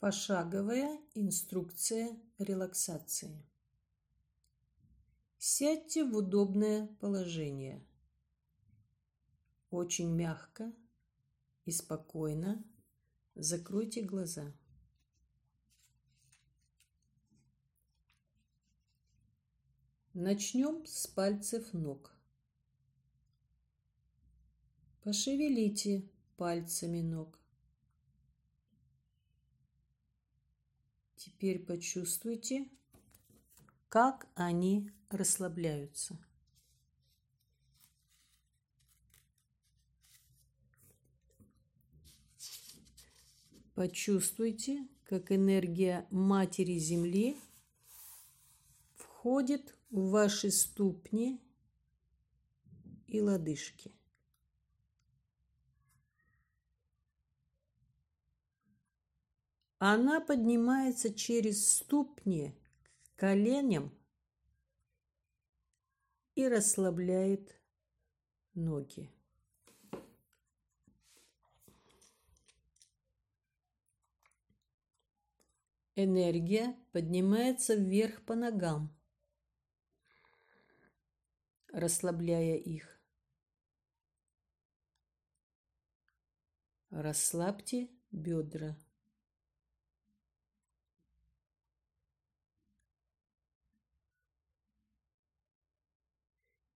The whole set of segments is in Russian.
Пошаговая инструкция релаксации. Сядьте в удобное положение. Очень мягко и спокойно закройте глаза. Начнем с пальцев ног. Пошевелите пальцами ног. Теперь почувствуйте, как они расслабляются. Почувствуйте, как энергия Матери Земли входит в ваши ступни и лодыжки. Она поднимается через ступни к коленям и расслабляет ноги. Энергия поднимается вверх по ногам, расслабляя их. Расслабьте бедра.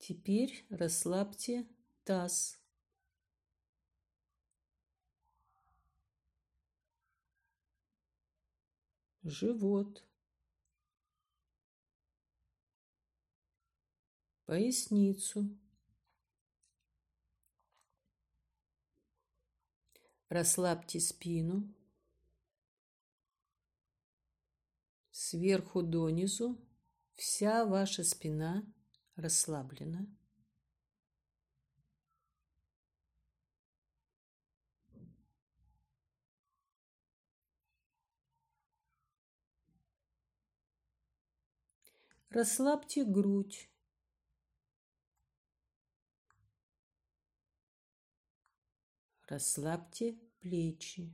Теперь расслабьте таз. Живот. Поясницу. Расслабьте спину. Сверху донизу вся ваша спина расслаблена. Расслабьте грудь. Расслабьте плечи.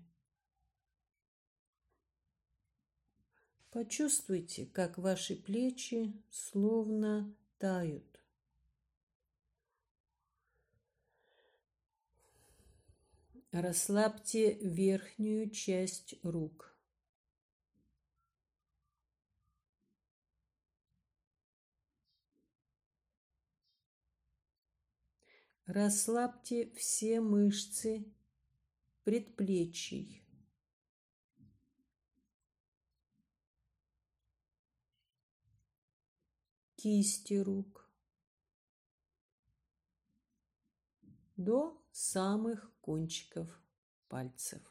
Почувствуйте, как ваши плечи словно тают. Расслабьте верхнюю часть рук. Расслабьте все мышцы предплечий. Кисти рук до самых кончиков пальцев.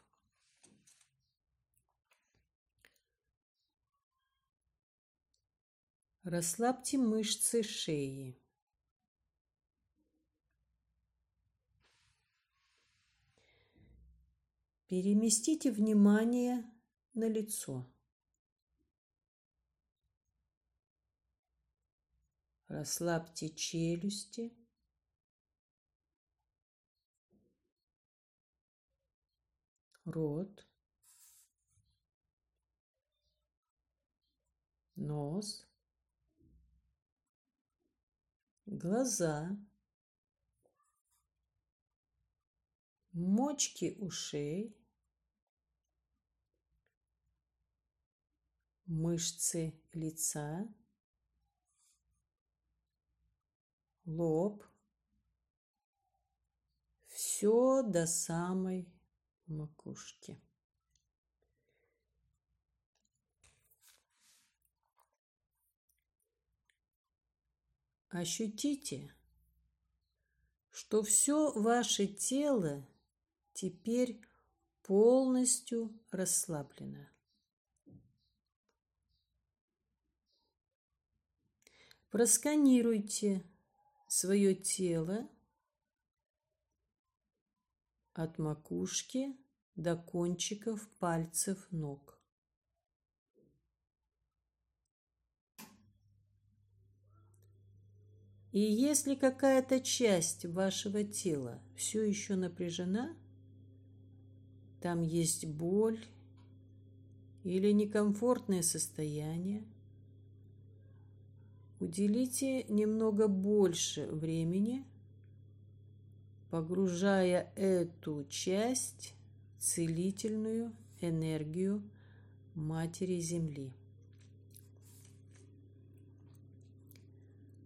Расслабьте мышцы шеи. Переместите внимание на лицо. Расслабьте челюсти. Рот. Нос. Глаза. Мочки ушей. Мышцы лица. Лоб, все до самой макушки. Ощутите, что все ваше тело теперь полностью расслаблено. Просканируйте свое тело от макушки до кончиков пальцев ног. И если какая-то часть вашего тела все еще напряжена, там есть боль или некомфортное состояние, уделите немного больше времени, погружая эту часть целительную энергию Матери Земли.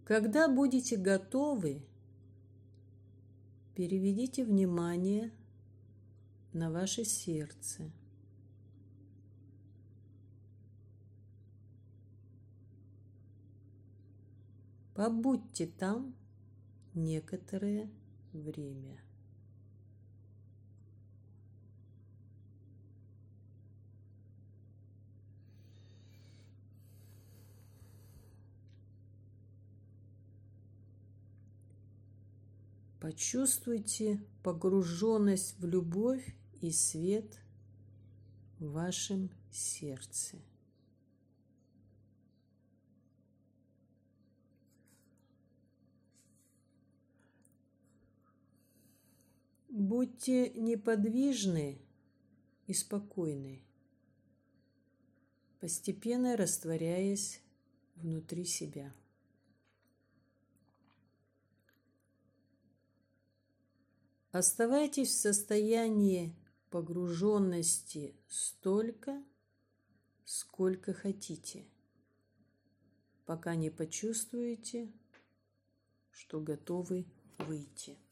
Когда будете готовы, переведите внимание на ваше сердце. Побудьте там некоторое время. Почувствуйте погруженность в любовь и свет в вашем сердце. Будьте неподвижны и спокойны, постепенно растворяясь внутри себя. Оставайтесь в состоянии погруженности столько, сколько хотите, пока не почувствуете, что готовы выйти.